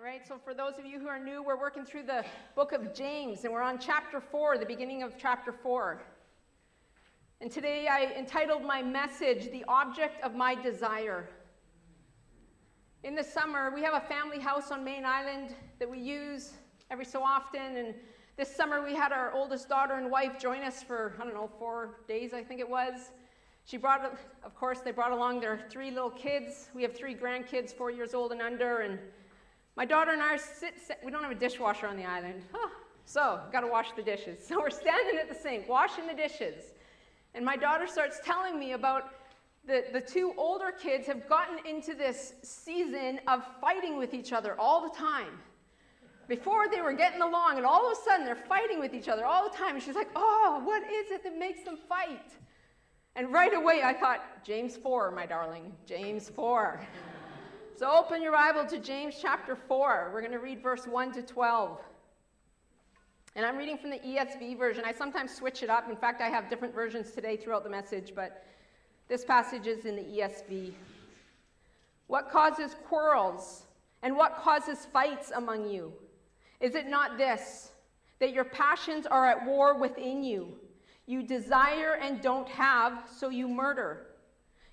Right, so for those of you who are new, we're working through the book of James, and we're on chapter 4, the beginning of chapter 4. And today I entitled my message, The Object of My Desire. In the summer, we have a family house on Mayne Island that we use every so often, and this summer we had our oldest daughter and wife join us for, I don't know, four days, I think it was. She brought, of course, they brought along their three little kids. We have three grandkids, four years old and under, and my daughter and I sit, we don't have a dishwasher on the island. Huh. So, got to wash the dishes. So, we're standing at the sink, washing the dishes. And my daughter starts telling me about the, the two older kids have gotten into this season of fighting with each other all the time. Before they were getting along, and all of a sudden they're fighting with each other all the time. And she's like, Oh, what is it that makes them fight? And right away I thought, James 4, my darling, James 4. So open your Bible to James chapter 4. We're going to read verse 1 to 12. And I'm reading from the ESV version. I sometimes switch it up. In fact, I have different versions today throughout the message, but this passage is in the ESV. What causes quarrels and what causes fights among you? Is it not this, that your passions are at war within you? You desire and don't have, so you murder.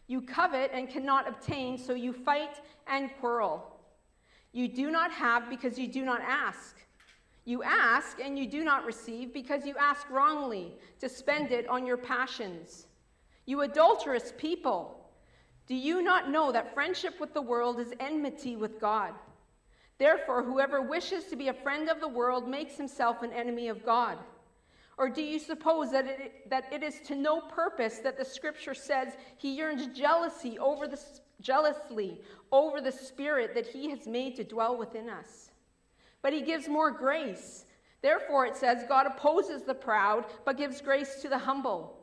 You covet and cannot obtain, so you fight and quarrel. You do not have because you do not ask. You ask and you do not receive because you ask wrongly to spend it on your passions. You adulterous people, do you not know that friendship with the world is enmity with God? Therefore, whoever wishes to be a friend of the world makes himself an enemy of God. Or do you suppose that it, that it is to no purpose that the scripture says he yearns jealousy over the, jealously over the spirit that he has made to dwell within us? But he gives more grace. Therefore, it says, God opposes the proud, but gives grace to the humble.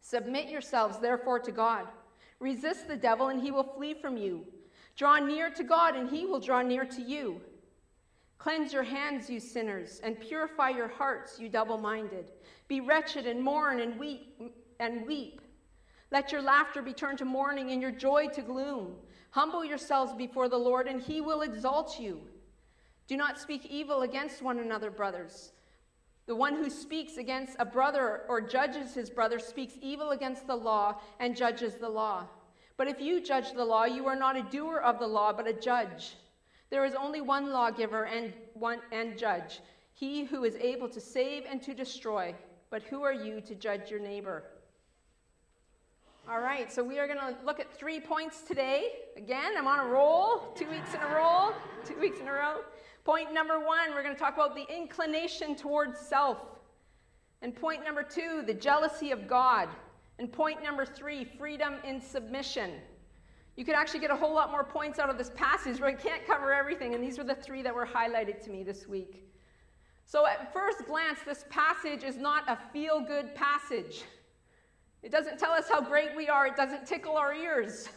Submit yourselves, therefore, to God. Resist the devil, and he will flee from you. Draw near to God, and he will draw near to you. Cleanse your hands, you sinners, and purify your hearts, you double minded. Be wretched and mourn and weep and weep. Let your laughter be turned to mourning and your joy to gloom. Humble yourselves before the Lord, and he will exalt you. Do not speak evil against one another, brothers. The one who speaks against a brother or judges his brother speaks evil against the law and judges the law. But if you judge the law, you are not a doer of the law, but a judge. There is only one lawgiver and one and judge, he who is able to save and to destroy. But who are you to judge your neighbor? All right, so we are going to look at three points today. Again, I'm on a roll, two weeks in a row, two weeks in a row. Point number one, we're going to talk about the inclination towards self. And point number two, the jealousy of God. And point number three, freedom in submission. You could actually get a whole lot more points out of this passage, but I can't cover everything, and these were the three that were highlighted to me this week. So, at first glance, this passage is not a feel good passage. It doesn't tell us how great we are, it doesn't tickle our ears.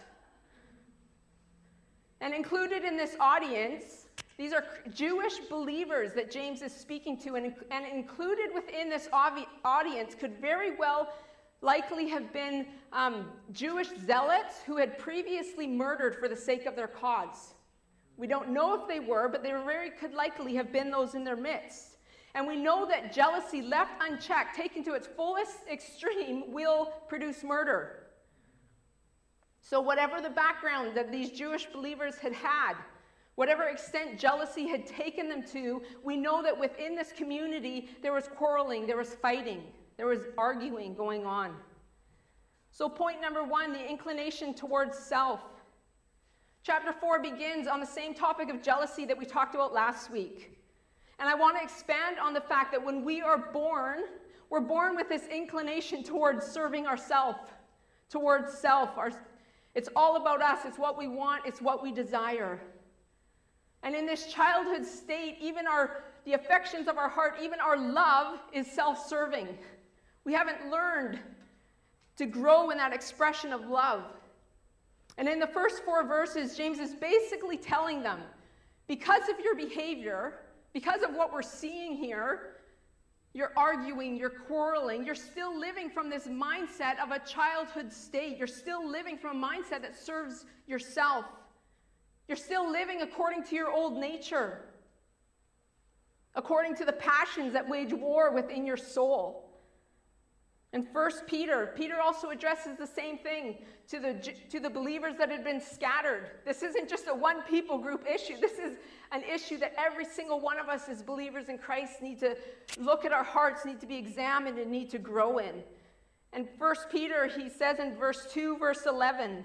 And included in this audience, these are Jewish believers that James is speaking to, and, and included within this audience could very well likely have been um, Jewish zealots who had previously murdered for the sake of their cause. We don't know if they were, but they very could likely have been those in their midst. And we know that jealousy, left unchecked, taken to its fullest extreme, will produce murder. So, whatever the background that these Jewish believers had had, whatever extent jealousy had taken them to, we know that within this community there was quarreling, there was fighting. There was arguing going on. So, point number one the inclination towards self. Chapter 4 begins on the same topic of jealousy that we talked about last week. And I want to expand on the fact that when we are born, we're born with this inclination towards serving ourself, towards self. Our, it's all about us, it's what we want, it's what we desire. And in this childhood state, even our the affections of our heart, even our love is self-serving. We haven't learned to grow in that expression of love. And in the first four verses, James is basically telling them because of your behavior, because of what we're seeing here, you're arguing, you're quarreling, you're still living from this mindset of a childhood state. You're still living from a mindset that serves yourself You're still living according to your old nature, according to the passions that wage war within your soul. And First Peter, Peter also addresses the same thing to the, to the believers that had been scattered. This isn't just a one people group issue. This is an issue that every single one of us as believers in Christ need to look at our hearts, need to be examined, and need to grow in. And First Peter, he says in verse 2, verse 11,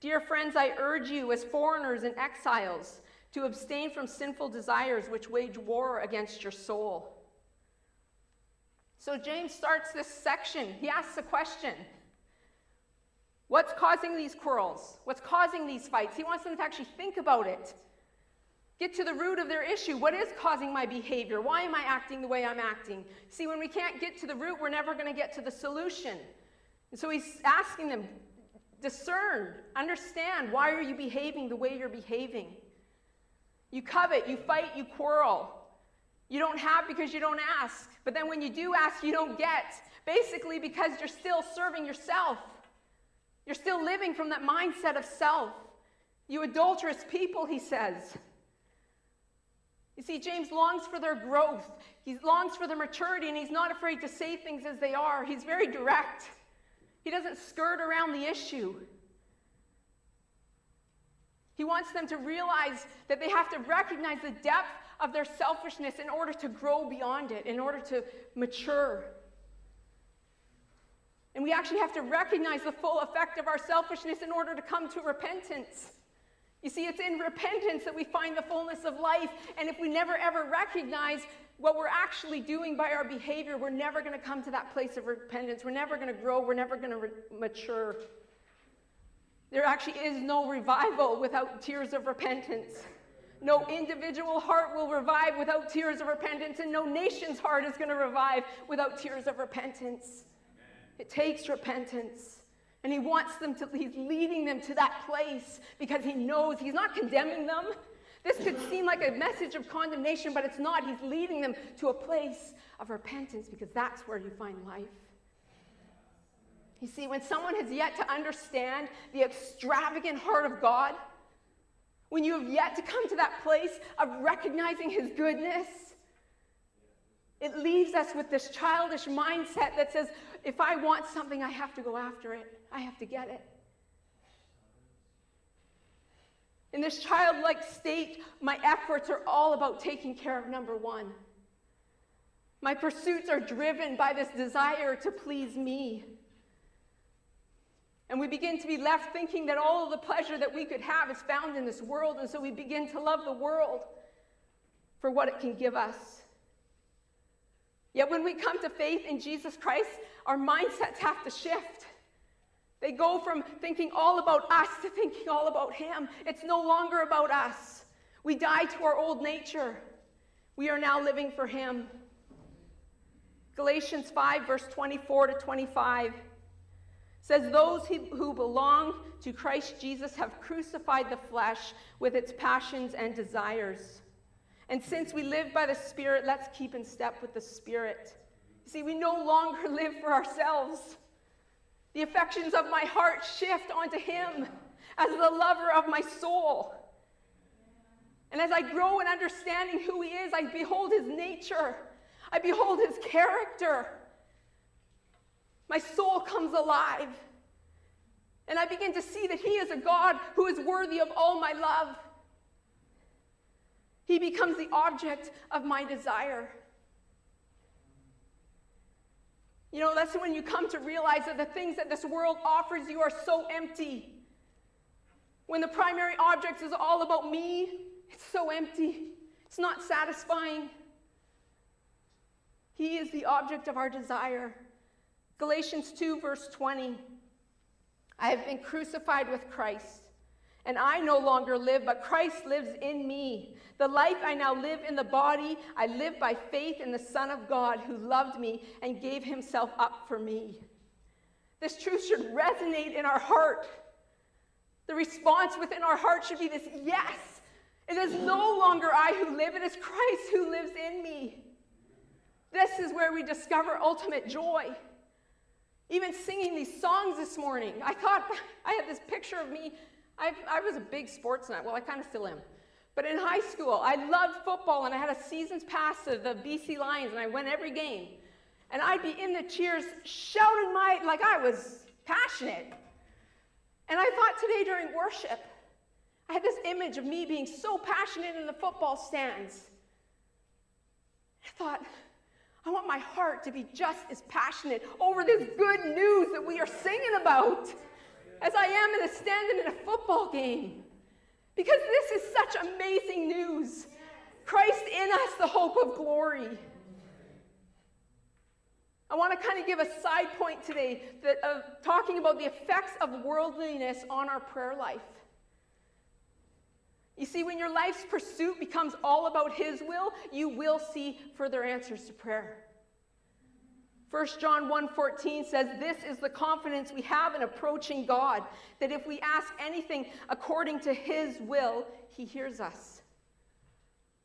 Dear friends, I urge you as foreigners and exiles to abstain from sinful desires which wage war against your soul. So James starts this section. He asks a question What's causing these quarrels? What's causing these fights? He wants them to actually think about it. Get to the root of their issue. What is causing my behavior? Why am I acting the way I'm acting? See, when we can't get to the root, we're never going to get to the solution. And so he's asking them discern, understand why are you behaving the way you're behaving? You covet, you fight, you quarrel. You don't have because you don't ask. But then when you do ask, you don't get. Basically, because you're still serving yourself. You're still living from that mindset of self. You adulterous people, he says. You see, James longs for their growth. He longs for their maturity, and he's not afraid to say things as they are. He's very direct. He doesn't skirt around the issue. He wants them to realize that they have to recognize the depth of their selfishness in order to grow beyond it, in order to mature. And we actually have to recognize the full effect of our selfishness in order to come to repentance. You see, it's in repentance that we find the fullness of life. And if we never ever recognize what we're actually doing by our behavior, we're never going to come to that place of repentance. We're never going to grow. We're never going to re- mature. There actually is no revival without tears of repentance. No individual heart will revive without tears of repentance, and no nation's heart is going to revive without tears of repentance. It takes repentance. And he wants them to, he's leading them to that place because he knows he's not condemning them. This could seem like a message of condemnation, but it's not. He's leading them to a place of repentance because that's where you find life. You see, when someone has yet to understand the extravagant heart of God, when you have yet to come to that place of recognizing His goodness, it leaves us with this childish mindset that says, if I want something, I have to go after it, I have to get it. In this childlike state, my efforts are all about taking care of number one. My pursuits are driven by this desire to please me. And we begin to be left thinking that all of the pleasure that we could have is found in this world. And so we begin to love the world for what it can give us. Yet when we come to faith in Jesus Christ, our mindsets have to shift. They go from thinking all about us to thinking all about Him. It's no longer about us. We die to our old nature. We are now living for Him. Galatians 5, verse 24 to 25 says, Those who belong to Christ Jesus have crucified the flesh with its passions and desires. And since we live by the Spirit, let's keep in step with the Spirit. See, we no longer live for ourselves. The affections of my heart shift onto Him as the lover of my soul. And as I grow in understanding who He is, I behold His nature, I behold His character. My soul comes alive. And I begin to see that He is a God who is worthy of all my love. He becomes the object of my desire. You know, that's when you come to realize that the things that this world offers you are so empty. When the primary object is all about me, it's so empty. It's not satisfying. He is the object of our desire. Galatians 2, verse 20. I have been crucified with Christ, and I no longer live, but Christ lives in me. The life I now live in the body, I live by faith in the Son of God who loved me and gave himself up for me. This truth should resonate in our heart. The response within our heart should be this yes, it is no longer I who live, it is Christ who lives in me. This is where we discover ultimate joy. Even singing these songs this morning, I thought I had this picture of me I've, I was a big sports nut. Well, I kind of still am. But in high school, I loved football, and I had a season's pass to the BC Lions, and I went every game. And I'd be in the cheers shouting my, like I was passionate. And I thought today during worship, I had this image of me being so passionate in the football stands. I thought, I want my heart to be just as passionate over this good news that we are singing about as I am in a standing in a football game. Because this is such amazing news. Christ in us, the hope of glory. I want to kind of give a side point today that, of talking about the effects of worldliness on our prayer life. You see, when your life's pursuit becomes all about His will, you will see further answers to prayer. 1 John 1:14 says this is the confidence we have in approaching God that if we ask anything according to his will he hears us.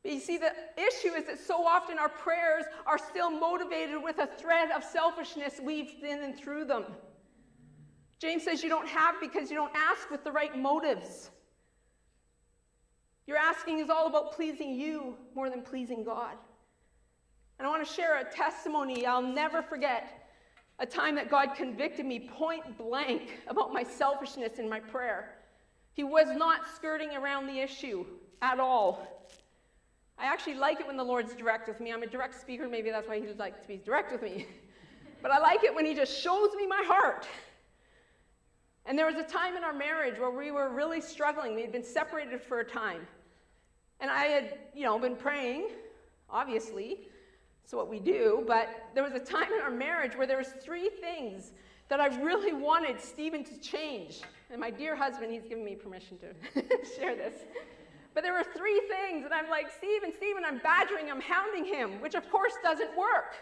But you see the issue is that so often our prayers are still motivated with a thread of selfishness weaved in and through them. James says you don't have because you don't ask with the right motives. Your asking is all about pleasing you more than pleasing God. And I want to share a testimony I'll never forget a time that God convicted me point blank about my selfishness in my prayer. He was not skirting around the issue at all. I actually like it when the Lord's direct with me. I'm a direct speaker, maybe that's why He likes to be direct with me. but I like it when He just shows me my heart. And there was a time in our marriage where we were really struggling. We had been separated for a time. And I had, you know, been praying, obviously, it's what we do, but there was a time in our marriage where there was three things that I really wanted Stephen to change. And my dear husband, he's given me permission to share this. But there were three things, and I'm like, Stephen, Stephen, I'm badgering, I'm hounding him, which of course doesn't work.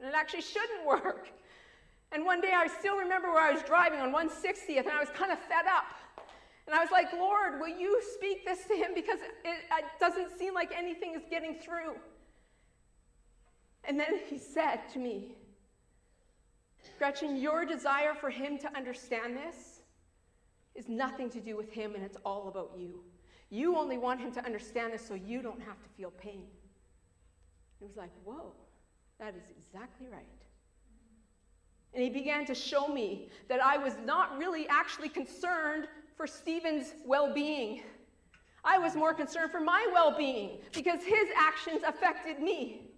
And it actually shouldn't work. And one day I still remember where I was driving on 160th, and I was kind of fed up. And I was like, Lord, will you speak this to him? Because it, it doesn't seem like anything is getting through. And then he said to me, Gretchen, your desire for him to understand this is nothing to do with him, and it's all about you. You only want him to understand this so you don't have to feel pain. It was like, whoa, that is exactly right. And he began to show me that I was not really actually concerned for Stephen's well being. I was more concerned for my well being because his actions affected me.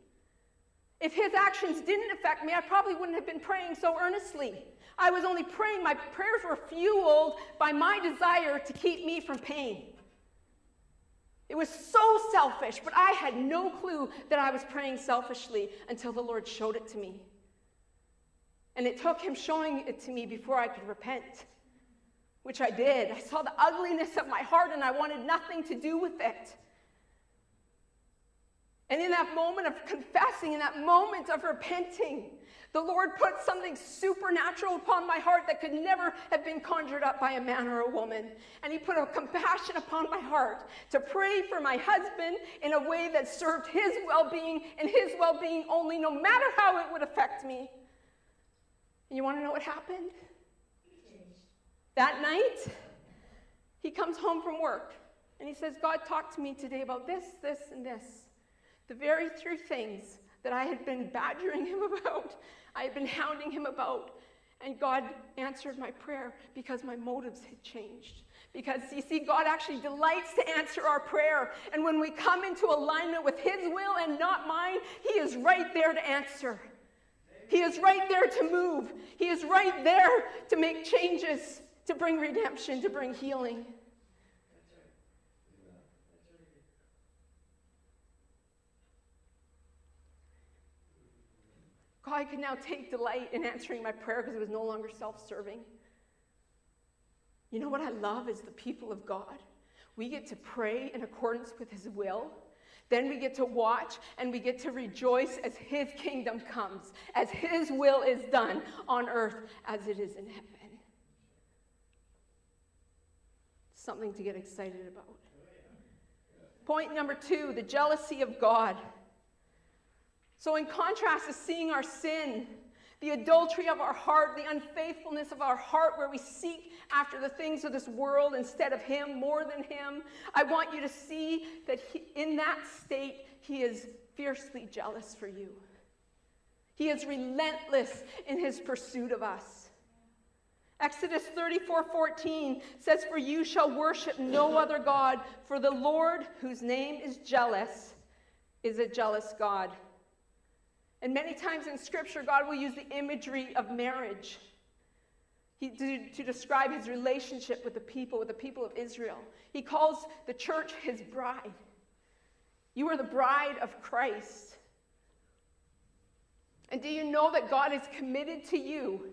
If his actions didn't affect me, I probably wouldn't have been praying so earnestly. I was only praying, my prayers were fueled by my desire to keep me from pain. It was so selfish, but I had no clue that I was praying selfishly until the Lord showed it to me. And it took him showing it to me before I could repent, which I did. I saw the ugliness of my heart and I wanted nothing to do with it. And in that moment of confessing, in that moment of repenting, the Lord put something supernatural upon my heart that could never have been conjured up by a man or a woman. And He put a compassion upon my heart to pray for my husband in a way that served his well being and his well being only, no matter how it would affect me. And you want to know what happened? That night, he comes home from work and he says, God talked to me today about this, this, and this. The very three things that I had been badgering him about, I had been hounding him about. And God answered my prayer because my motives had changed. Because you see, God actually delights to answer our prayer. And when we come into alignment with His will and not mine, He is right there to answer. He is right there to move. He is right there to make changes, to bring redemption, to bring healing. God could now take delight in answering my prayer because it was no longer self serving. You know what I love is the people of God. We get to pray in accordance with His will. Then we get to watch and we get to rejoice as His kingdom comes, as His will is done on earth as it is in heaven. Something to get excited about. Point number two the jealousy of God. So, in contrast to seeing our sin, the adultery of our heart, the unfaithfulness of our heart, where we seek after the things of this world instead of Him, more than Him. I want you to see that he, in that state, He is fiercely jealous for you. He is relentless in His pursuit of us. Exodus 34 14 says, For you shall worship no other God, for the Lord, whose name is jealous, is a jealous God. And many times in Scripture, God will use the imagery of marriage he, to, to describe his relationship with the people, with the people of Israel. He calls the church his bride. You are the bride of Christ. And do you know that God is committed to you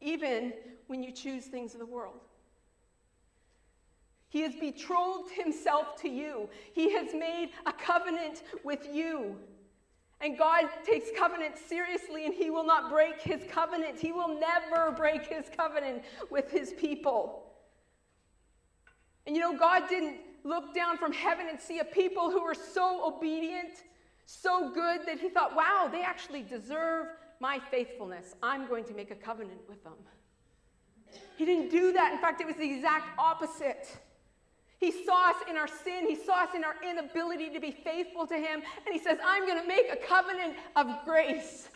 even when you choose things of the world? He has betrothed himself to you. He has made a covenant with you. And God takes covenant seriously, and He will not break His covenant. He will never break His covenant with His people. And you know, God didn't look down from heaven and see a people who were so obedient, so good, that He thought, wow, they actually deserve my faithfulness. I'm going to make a covenant with them. He didn't do that. In fact, it was the exact opposite. He saw us in our sin. He saw us in our inability to be faithful to Him. And He says, I'm going to make a covenant of grace.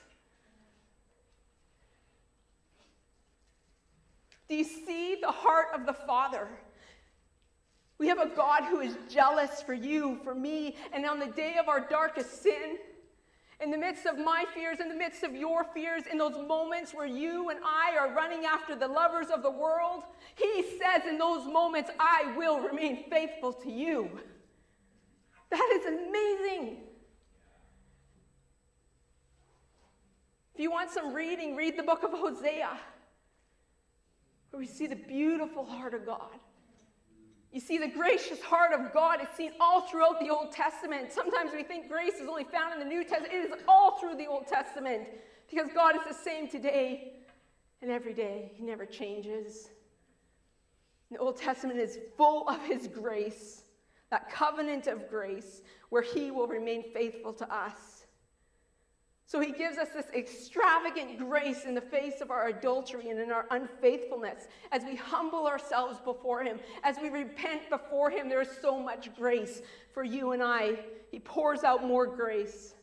Do you see the heart of the Father? We have a God who is jealous for you, for me, and on the day of our darkest sin, in the midst of my fears, in the midst of your fears, in those moments where you and I are running after the lovers of the world, He says in those moments, I will remain faithful to you. That is amazing. If you want some reading, read the book of Hosea, where we see the beautiful heart of God. You see, the gracious heart of God is seen all throughout the Old Testament. Sometimes we think grace is only found in the New Testament. It is all through the Old Testament because God is the same today and every day. He never changes. The Old Testament is full of His grace, that covenant of grace where He will remain faithful to us. So he gives us this extravagant grace in the face of our adultery and in our unfaithfulness. As we humble ourselves before him, as we repent before him, there is so much grace for you and I. He pours out more grace.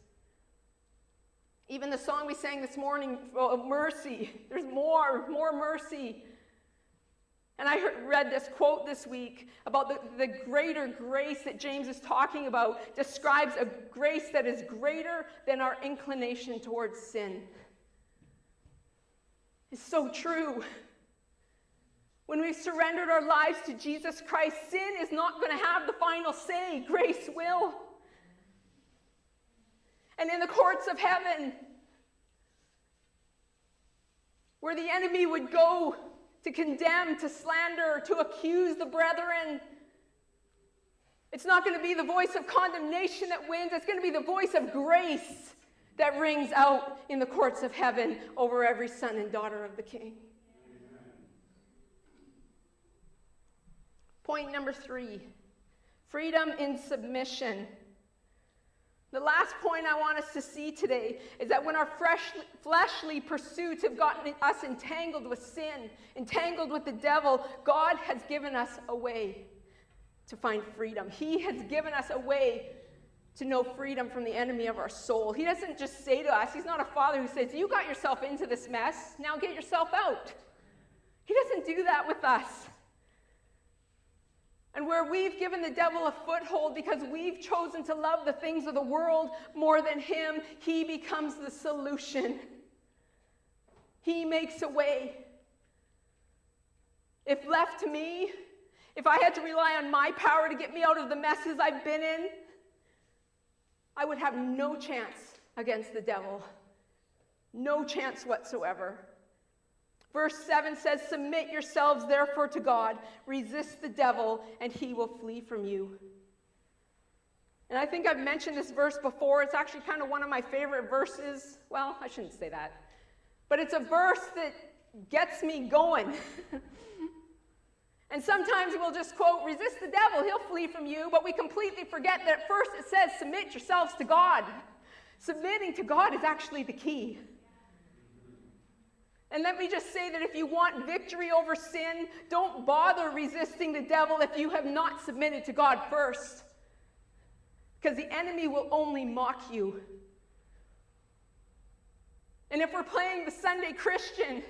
Even the song we sang this morning, of mercy, there's more, more mercy. And I heard, read this quote this week about the, the greater grace that James is talking about, describes a grace that is greater than our inclination towards sin. It's so true. When we've surrendered our lives to Jesus Christ, sin is not going to have the final say, grace will. And in the courts of heaven, where the enemy would go to condemn, to slander, to accuse the brethren. It's not going to be the voice of condemnation that wins, it's going to be the voice of grace that rings out in the courts of heaven over every son and daughter of the King. Point number three freedom in submission. The last point I want us to see today is that when our freshly, fleshly pursuits have gotten us entangled with sin, entangled with the devil, God has given us a way to find freedom. He has given us a way to know freedom from the enemy of our soul. He doesn't just say to us, He's not a father who says, You got yourself into this mess, now get yourself out. He doesn't do that with us. And where we've given the devil a foothold because we've chosen to love the things of the world more than him, he becomes the solution. He makes a way. If left to me, if I had to rely on my power to get me out of the messes I've been in, I would have no chance against the devil. No chance whatsoever. Verse 7 says, Submit yourselves therefore to God, resist the devil, and he will flee from you. And I think I've mentioned this verse before. It's actually kind of one of my favorite verses. Well, I shouldn't say that. But it's a verse that gets me going. and sometimes we'll just quote, Resist the devil, he'll flee from you. But we completely forget that first it says, Submit yourselves to God. Submitting to God is actually the key. And let me just say that if you want victory over sin, don't bother resisting the devil if you have not submitted to God first. Because the enemy will only mock you. And if we're playing the Sunday Christian,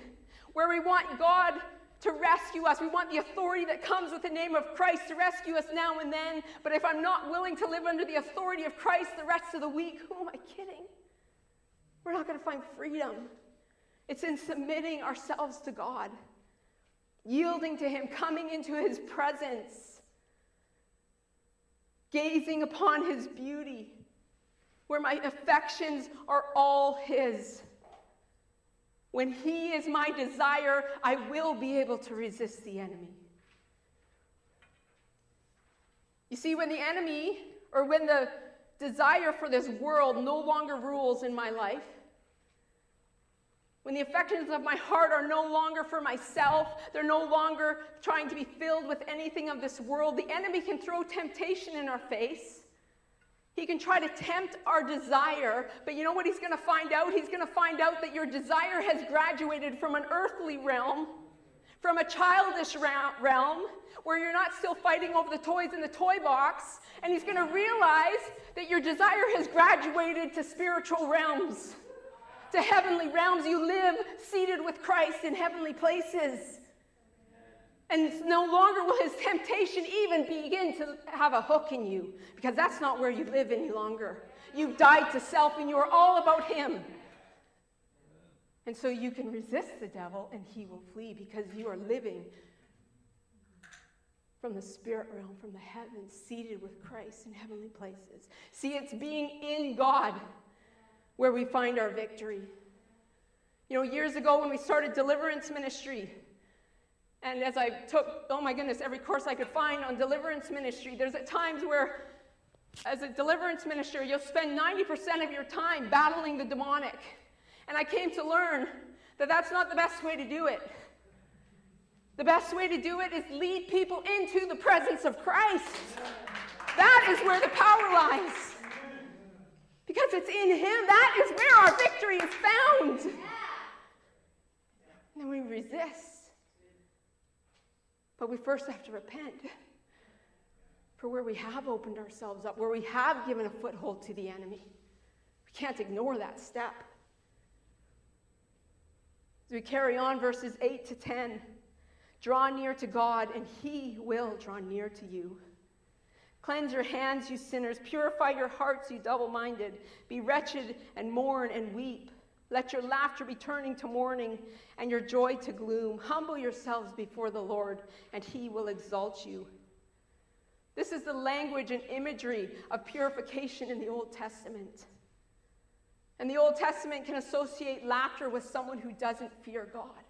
where we want God to rescue us, we want the authority that comes with the name of Christ to rescue us now and then. But if I'm not willing to live under the authority of Christ the rest of the week, who am I kidding? We're not going to find freedom. It's in submitting ourselves to God, yielding to Him, coming into His presence, gazing upon His beauty, where my affections are all His. When He is my desire, I will be able to resist the enemy. You see, when the enemy or when the desire for this world no longer rules in my life, when the affections of my heart are no longer for myself, they're no longer trying to be filled with anything of this world, the enemy can throw temptation in our face. He can try to tempt our desire, but you know what he's going to find out? He's going to find out that your desire has graduated from an earthly realm, from a childish realm, where you're not still fighting over the toys in the toy box, and he's going to realize that your desire has graduated to spiritual realms to heavenly realms. You live seated with Christ in heavenly places. And no longer will his temptation even begin to have a hook in you because that's not where you live any longer. You've died to self and you are all about him. And so you can resist the devil and he will flee because you are living from the spirit realm, from the heavens, seated with Christ in heavenly places. See, it's being in God where we find our victory. You know, years ago when we started deliverance ministry, and as I took, oh my goodness, every course I could find on deliverance ministry, there's at times where, as a deliverance minister, you'll spend 90% of your time battling the demonic. And I came to learn that that's not the best way to do it. The best way to do it is lead people into the presence of Christ. That is where the power lies. Because it's in Him. That is where our victory is found. And then we resist. But we first have to repent for where we have opened ourselves up, where we have given a foothold to the enemy. We can't ignore that step. As we carry on, verses 8 to 10 draw near to God, and He will draw near to you. Cleanse your hands, you sinners. Purify your hearts, you double minded. Be wretched and mourn and weep. Let your laughter be turning to mourning and your joy to gloom. Humble yourselves before the Lord, and he will exalt you. This is the language and imagery of purification in the Old Testament. And the Old Testament can associate laughter with someone who doesn't fear God.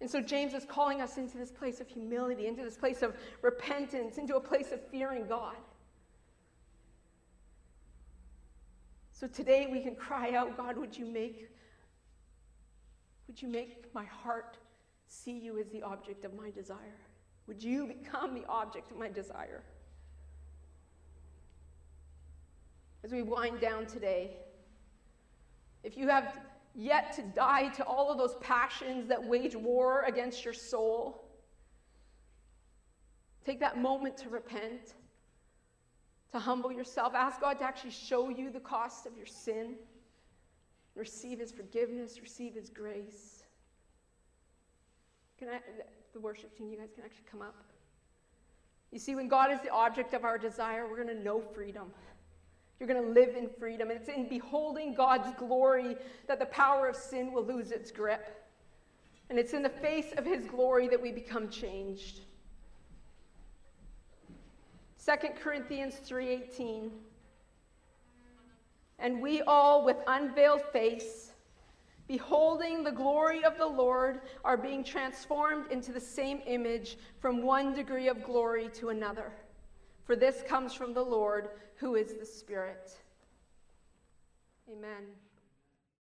And so James is calling us into this place of humility, into this place of repentance, into a place of fearing God. So today we can cry out, God, would you make would you make my heart see you as the object of my desire? Would you become the object of my desire? As we wind down today, if you have yet to die to all of those passions that wage war against your soul. Take that moment to repent, to humble yourself. Ask God to actually show you the cost of your sin. Receive His forgiveness, receive His grace. Can I, the worship team, you guys can actually come up. You see, when God is the object of our desire, we're going to know freedom. You're going to live in freedom. And it's in beholding God's glory that the power of sin will lose its grip. And it's in the face of his glory that we become changed. 2 Corinthians 3:18 And we all with unveiled face beholding the glory of the Lord are being transformed into the same image from one degree of glory to another for this comes from the Lord, who is the Spirit. Amen.